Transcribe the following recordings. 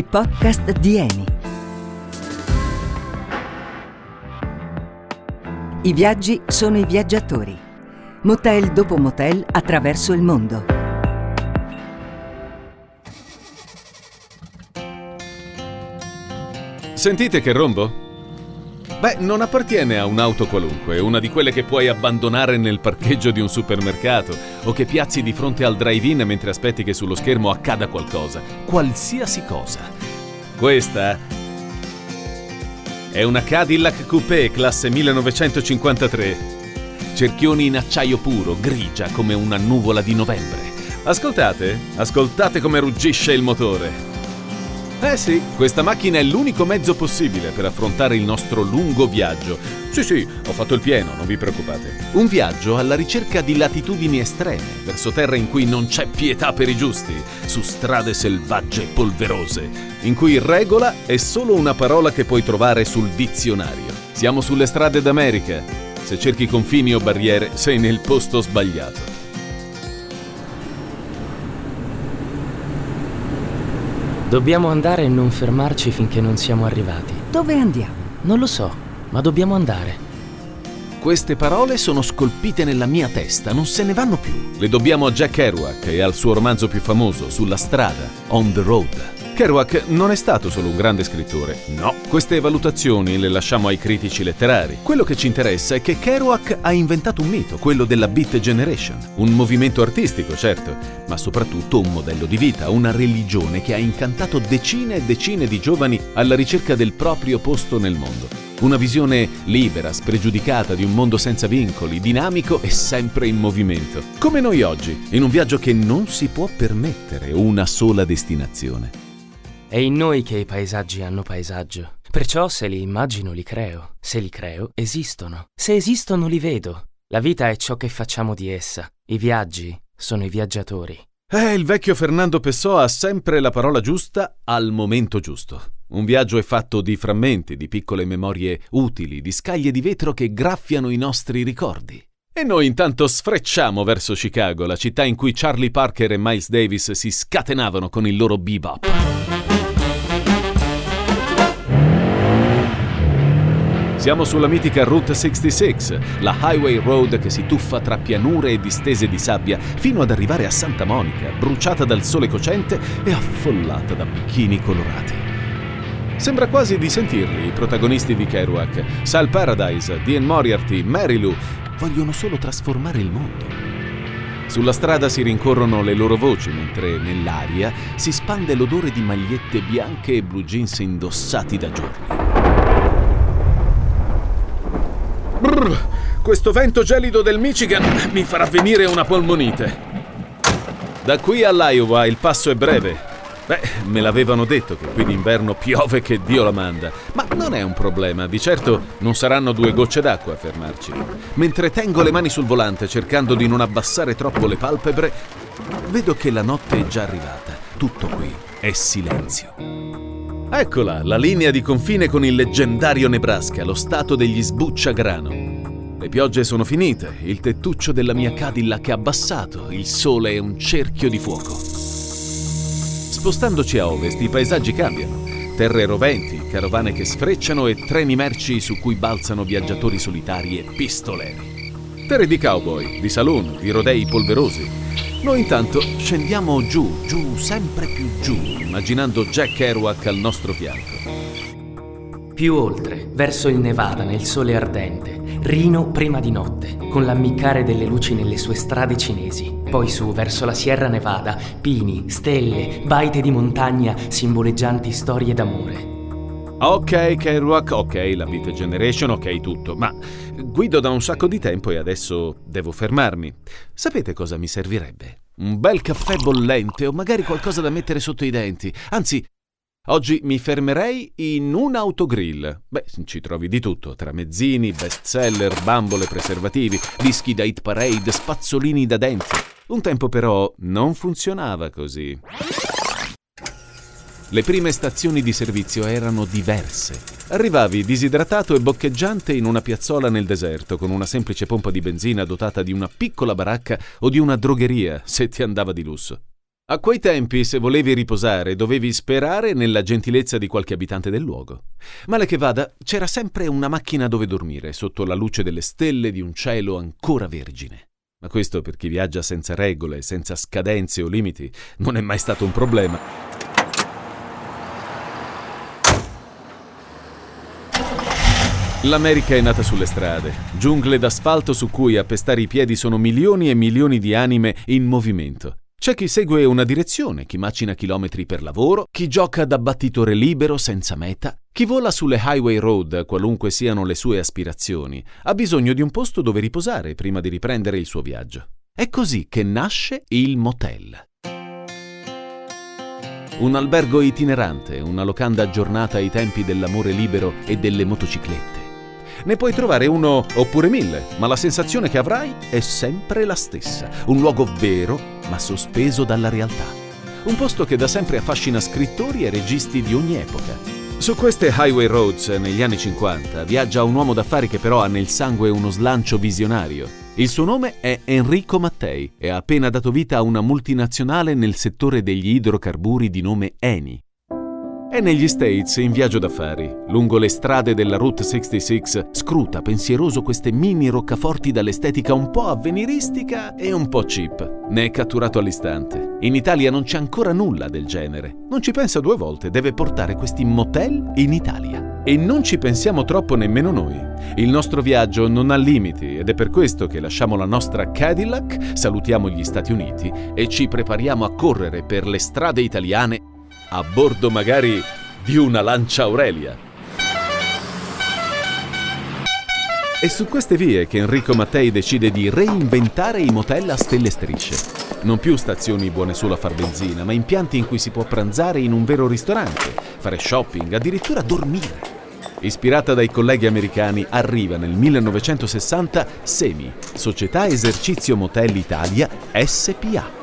i podcast di Eni. I viaggi sono i viaggiatori. Motel dopo motel attraverso il mondo. Sentite che rombo? Beh, non appartiene a un'auto qualunque, una di quelle che puoi abbandonare nel parcheggio di un supermercato o che piazzi di fronte al drive-in mentre aspetti che sullo schermo accada qualcosa. Qualsiasi cosa. Questa è una Cadillac Coupé classe 1953. Cerchioni in acciaio puro, grigia come una nuvola di novembre. Ascoltate, ascoltate come ruggisce il motore. Eh sì, questa macchina è l'unico mezzo possibile per affrontare il nostro lungo viaggio. Sì, sì, ho fatto il pieno, non vi preoccupate. Un viaggio alla ricerca di latitudini estreme, verso terre in cui non c'è pietà per i giusti, su strade selvagge e polverose, in cui regola è solo una parola che puoi trovare sul dizionario. Siamo sulle strade d'America. Se cerchi confini o barriere, sei nel posto sbagliato. Dobbiamo andare e non fermarci finché non siamo arrivati. Dove andiamo? Non lo so, ma dobbiamo andare. Queste parole sono scolpite nella mia testa, non se ne vanno più. Le dobbiamo a Jack Kerouac e al suo romanzo più famoso, Sulla strada, On the Road. Kerouac non è stato solo un grande scrittore, no. Queste valutazioni le lasciamo ai critici letterari. Quello che ci interessa è che Kerouac ha inventato un mito, quello della Beat Generation. Un movimento artistico, certo, ma soprattutto un modello di vita, una religione che ha incantato decine e decine di giovani alla ricerca del proprio posto nel mondo. Una visione libera, spregiudicata di un mondo senza vincoli, dinamico e sempre in movimento. Come noi oggi, in un viaggio che non si può permettere una sola destinazione. È in noi che i paesaggi hanno paesaggio. Perciò se li immagino li creo. Se li creo, esistono. Se esistono li vedo. La vita è ciò che facciamo di essa. I viaggi sono i viaggiatori. Eh, il vecchio Fernando Pessoa ha sempre la parola giusta al momento giusto. Un viaggio è fatto di frammenti, di piccole memorie utili, di scaglie di vetro che graffiano i nostri ricordi. E noi intanto sfrecciamo verso Chicago, la città in cui Charlie Parker e Miles Davis si scatenavano con il loro bebop. Siamo sulla mitica Route 66, la highway road che si tuffa tra pianure e distese di sabbia fino ad arrivare a Santa Monica, bruciata dal sole cocente e affollata da bicchini colorati. Sembra quasi di sentirli i protagonisti di Kerouac, Sal Paradise, Dean Moriarty, Mary Lou, vogliono solo trasformare il mondo. Sulla strada si rincorrono le loro voci, mentre nell'aria si spande l'odore di magliette bianche e blue jeans indossati da giorni. Brr, questo vento gelido del Michigan mi farà venire una polmonite. Da qui all'Iowa il passo è breve. Beh, me l'avevano detto che qui d'inverno piove che Dio la manda, ma non è un problema, di certo non saranno due gocce d'acqua a fermarci. Mentre tengo le mani sul volante cercando di non abbassare troppo le palpebre, vedo che la notte è già arrivata. Tutto qui è silenzio. Eccola, la linea di confine con il leggendario Nebraska, lo stato degli sbucciagrano. Le piogge sono finite, il tettuccio della mia Cadillac è abbassato, il sole è un cerchio di fuoco. Spostandoci a ovest i paesaggi cambiano. Terre roventi, carovane che sfrecciano e treni merci su cui balzano viaggiatori solitari e pistoleri. Terre di cowboy, di saloon, di rodei polverosi, noi intanto scendiamo giù, giù, sempre più giù, immaginando Jack Kerouac al nostro fianco. Più oltre, verso il Nevada nel sole ardente, Rino prima di notte, con l'ammiccare delle luci nelle sue strade cinesi. Poi su, verso la Sierra Nevada, pini, stelle, baite di montagna simboleggianti storie d'amore. Ok, Kerouac, ok, la Beat Generation, ok, tutto, ma guido da un sacco di tempo e adesso devo fermarmi. Sapete cosa mi servirebbe? Un bel caffè bollente o magari qualcosa da mettere sotto i denti. Anzi, oggi mi fermerei in un autogrill. Beh, ci trovi di tutto, tra mezzini, bestseller, bambole, preservativi, dischi da hit parade, spazzolini da denti. Un tempo però non funzionava così. Le prime stazioni di servizio erano diverse. Arrivavi disidratato e boccheggiante in una piazzola nel deserto con una semplice pompa di benzina dotata di una piccola baracca o di una drogheria, se ti andava di lusso. A quei tempi, se volevi riposare, dovevi sperare nella gentilezza di qualche abitante del luogo. Male che vada, c'era sempre una macchina dove dormire, sotto la luce delle stelle di un cielo ancora vergine. Ma questo per chi viaggia senza regole, senza scadenze o limiti, non è mai stato un problema. L'America è nata sulle strade, giungle d'asfalto su cui a pestare i piedi sono milioni e milioni di anime in movimento. C'è chi segue una direzione, chi macina chilometri per lavoro, chi gioca da battitore libero senza meta, chi vola sulle highway road, qualunque siano le sue aspirazioni, ha bisogno di un posto dove riposare prima di riprendere il suo viaggio. È così che nasce il motel. Un albergo itinerante, una locanda aggiornata ai tempi dell'amore libero e delle motociclette. Ne puoi trovare uno oppure mille, ma la sensazione che avrai è sempre la stessa. Un luogo vero, ma sospeso dalla realtà. Un posto che da sempre affascina scrittori e registi di ogni epoca. Su queste highway roads negli anni 50 viaggia un uomo d'affari che però ha nel sangue uno slancio visionario. Il suo nome è Enrico Mattei e ha appena dato vita a una multinazionale nel settore degli idrocarburi di nome Eni. È negli States in viaggio d'affari. Lungo le strade della Route 66 scruta pensieroso queste mini roccaforti dall'estetica un po' avveniristica e un po' cheap. Ne è catturato all'istante. In Italia non c'è ancora nulla del genere. Non ci pensa due volte, deve portare questi motel in Italia. E non ci pensiamo troppo nemmeno noi. Il nostro viaggio non ha limiti ed è per questo che lasciamo la nostra Cadillac, salutiamo gli Stati Uniti e ci prepariamo a correre per le strade italiane a bordo magari di una Lancia Aurelia. È su queste vie che Enrico Mattei decide di reinventare i motel a stelle strisce. Non più stazioni buone solo a far benzina, ma impianti in cui si può pranzare in un vero ristorante, fare shopping, addirittura dormire. Ispirata dai colleghi americani, arriva nel 1960 SEMI, Società Esercizio Motel Italia SPA.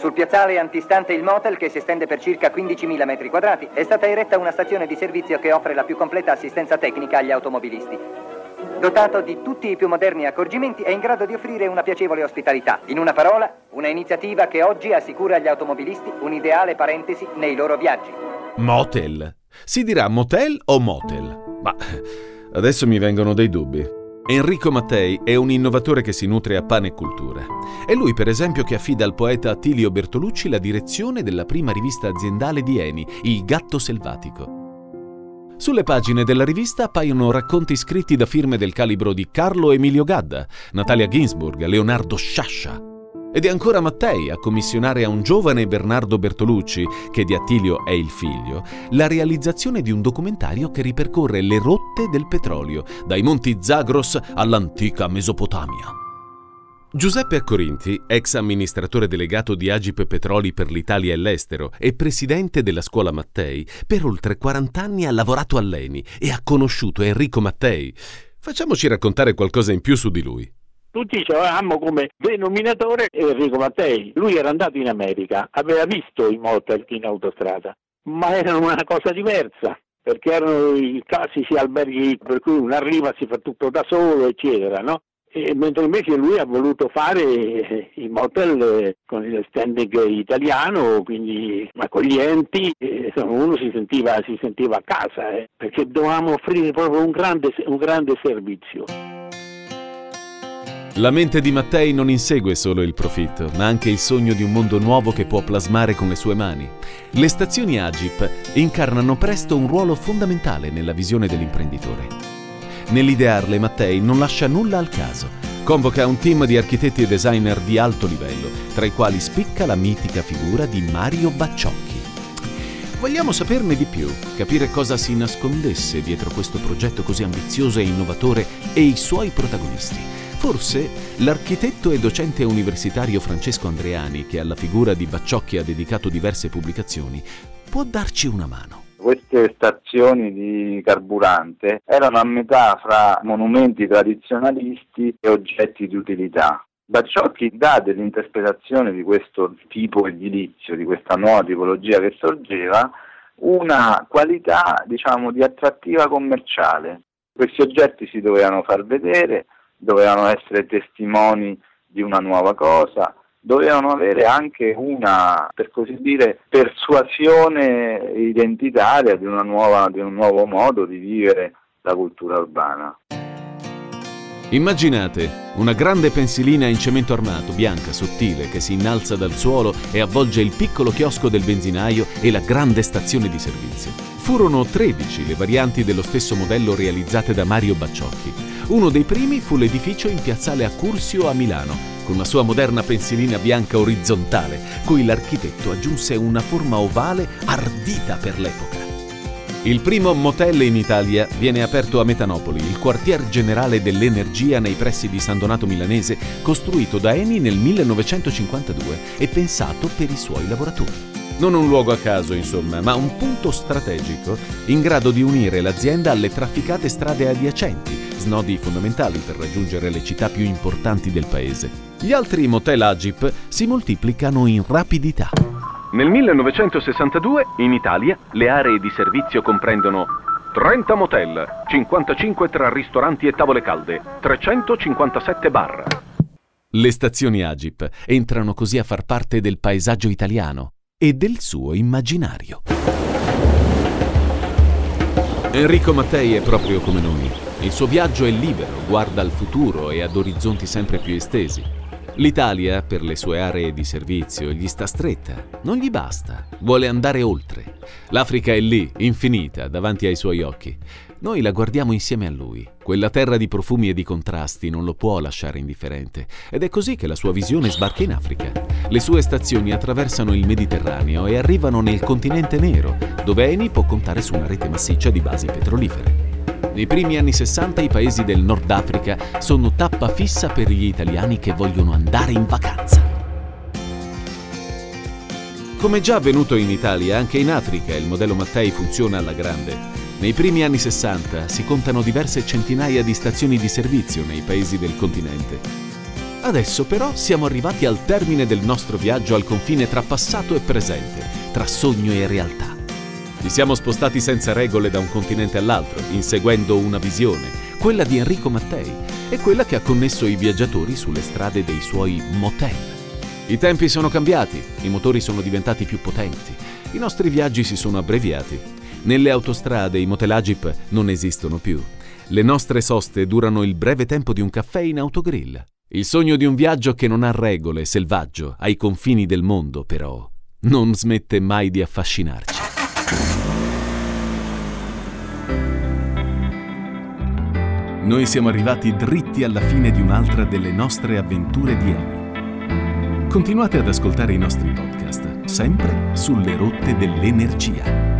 Sul piazzale antistante il motel, che si estende per circa 15.000 metri quadrati, è stata eretta una stazione di servizio che offre la più completa assistenza tecnica agli automobilisti. Dotato di tutti i più moderni accorgimenti, è in grado di offrire una piacevole ospitalità. In una parola, una iniziativa che oggi assicura agli automobilisti un'ideale parentesi nei loro viaggi. Motel. Si dirà motel o motel? Ma adesso mi vengono dei dubbi. Enrico Mattei è un innovatore che si nutre a pane e cultura. È lui, per esempio, che affida al poeta Attilio Bertolucci la direzione della prima rivista aziendale di Eni, Il Gatto Selvatico. Sulle pagine della rivista appaiono racconti scritti da firme del calibro di Carlo Emilio Gadda, Natalia Ginsburg, Leonardo Sciascia, ed è ancora Mattei a commissionare a un giovane Bernardo Bertolucci, che di Attilio è il figlio, la realizzazione di un documentario che ripercorre le rotte del petrolio, dai monti Zagros all'antica Mesopotamia. Giuseppe Accorinti, ex amministratore delegato di Agip Petroli per l'Italia e l'estero e presidente della scuola Mattei, per oltre 40 anni ha lavorato all'Eni e ha conosciuto Enrico Mattei. Facciamoci raccontare qualcosa in più su di lui. Tutti avevamo come denominatore Enrico Mattei. Lui era andato in America, aveva visto i motel in autostrada, ma erano una cosa diversa perché erano i classici alberghi per cui uno arriva, si fa tutto da solo, eccetera, no? E mentre invece lui ha voluto fare i motel con il standing italiano, quindi accoglienti, uno si sentiva, si sentiva a casa, eh, perché dovevamo offrire proprio un grande, un grande servizio. La mente di Mattei non insegue solo il profitto, ma anche il sogno di un mondo nuovo che può plasmare con le sue mani. Le stazioni Agip incarnano presto un ruolo fondamentale nella visione dell'imprenditore. Nell'idearle Mattei non lascia nulla al caso. Convoca un team di architetti e designer di alto livello, tra i quali spicca la mitica figura di Mario Bacciocchi. Vogliamo saperne di più, capire cosa si nascondesse dietro questo progetto così ambizioso e innovatore e i suoi protagonisti. Forse l'architetto e docente universitario Francesco Andreani, che alla figura di Bacciocchi ha dedicato diverse pubblicazioni, può darci una mano. Queste stazioni di carburante erano a metà fra monumenti tradizionalisti e oggetti di utilità. Bacciocchi dà dell'interpretazione di questo tipo edilizio, di questa nuova tipologia che sorgeva, una qualità diciamo di attrattiva commerciale. Questi oggetti si dovevano far vedere, dovevano essere testimoni di una nuova cosa, dovevano avere anche una, per così dire, persuasione identitaria di, nuova, di un nuovo modo di vivere la cultura urbana. Immaginate una grande pensilina in cemento armato, bianca, sottile, che si innalza dal suolo e avvolge il piccolo chiosco del benzinaio e la grande stazione di servizio. Furono 13 le varianti dello stesso modello realizzate da Mario Bacciocchi. Uno dei primi fu l'edificio in piazzale Accursio a Milano, con la sua moderna pensilina bianca orizzontale, cui l'architetto aggiunse una forma ovale ardita per l'epoca. Il primo motel in Italia viene aperto a Metanopoli, il quartier generale dell'energia nei pressi di San Donato Milanese, costruito da Eni nel 1952 e pensato per i suoi lavoratori. Non un luogo a caso, insomma, ma un punto strategico in grado di unire l'azienda alle trafficate strade adiacenti, snodi fondamentali per raggiungere le città più importanti del paese. Gli altri motel Agip si moltiplicano in rapidità. Nel 1962 in Italia le aree di servizio comprendono 30 motel, 55 tra ristoranti e tavole calde, 357 bar. Le stazioni Agip entrano così a far parte del paesaggio italiano e del suo immaginario. Enrico Mattei è proprio come noi. Il suo viaggio è libero, guarda al futuro e ad orizzonti sempre più estesi. L'Italia, per le sue aree di servizio, gli sta stretta, non gli basta, vuole andare oltre. L'Africa è lì, infinita, davanti ai suoi occhi. Noi la guardiamo insieme a lui. Quella terra di profumi e di contrasti non lo può lasciare indifferente. Ed è così che la sua visione sbarca in Africa. Le sue stazioni attraversano il Mediterraneo e arrivano nel continente nero, dove Eni può contare su una rete massiccia di basi petrolifere. Nei primi anni 60 i paesi del Nord Africa sono tappa fissa per gli italiani che vogliono andare in vacanza. Come già avvenuto in Italia, anche in Africa il modello Mattei funziona alla grande. Nei primi anni 60 si contano diverse centinaia di stazioni di servizio nei paesi del continente. Adesso però siamo arrivati al termine del nostro viaggio al confine tra passato e presente, tra sogno e realtà. Ci siamo spostati senza regole da un continente all'altro, inseguendo una visione, quella di Enrico Mattei, e quella che ha connesso i viaggiatori sulle strade dei suoi motel. I tempi sono cambiati, i motori sono diventati più potenti, i nostri viaggi si sono abbreviati. Nelle autostrade i motel Agip non esistono più. Le nostre soste durano il breve tempo di un caffè in autogrill. Il sogno di un viaggio che non ha regole, selvaggio, ai confini del mondo, però, non smette mai di affascinarci. Noi siamo arrivati dritti alla fine di un'altra delle nostre avventure di Eni. Continuate ad ascoltare i nostri podcast, sempre sulle rotte dell'energia.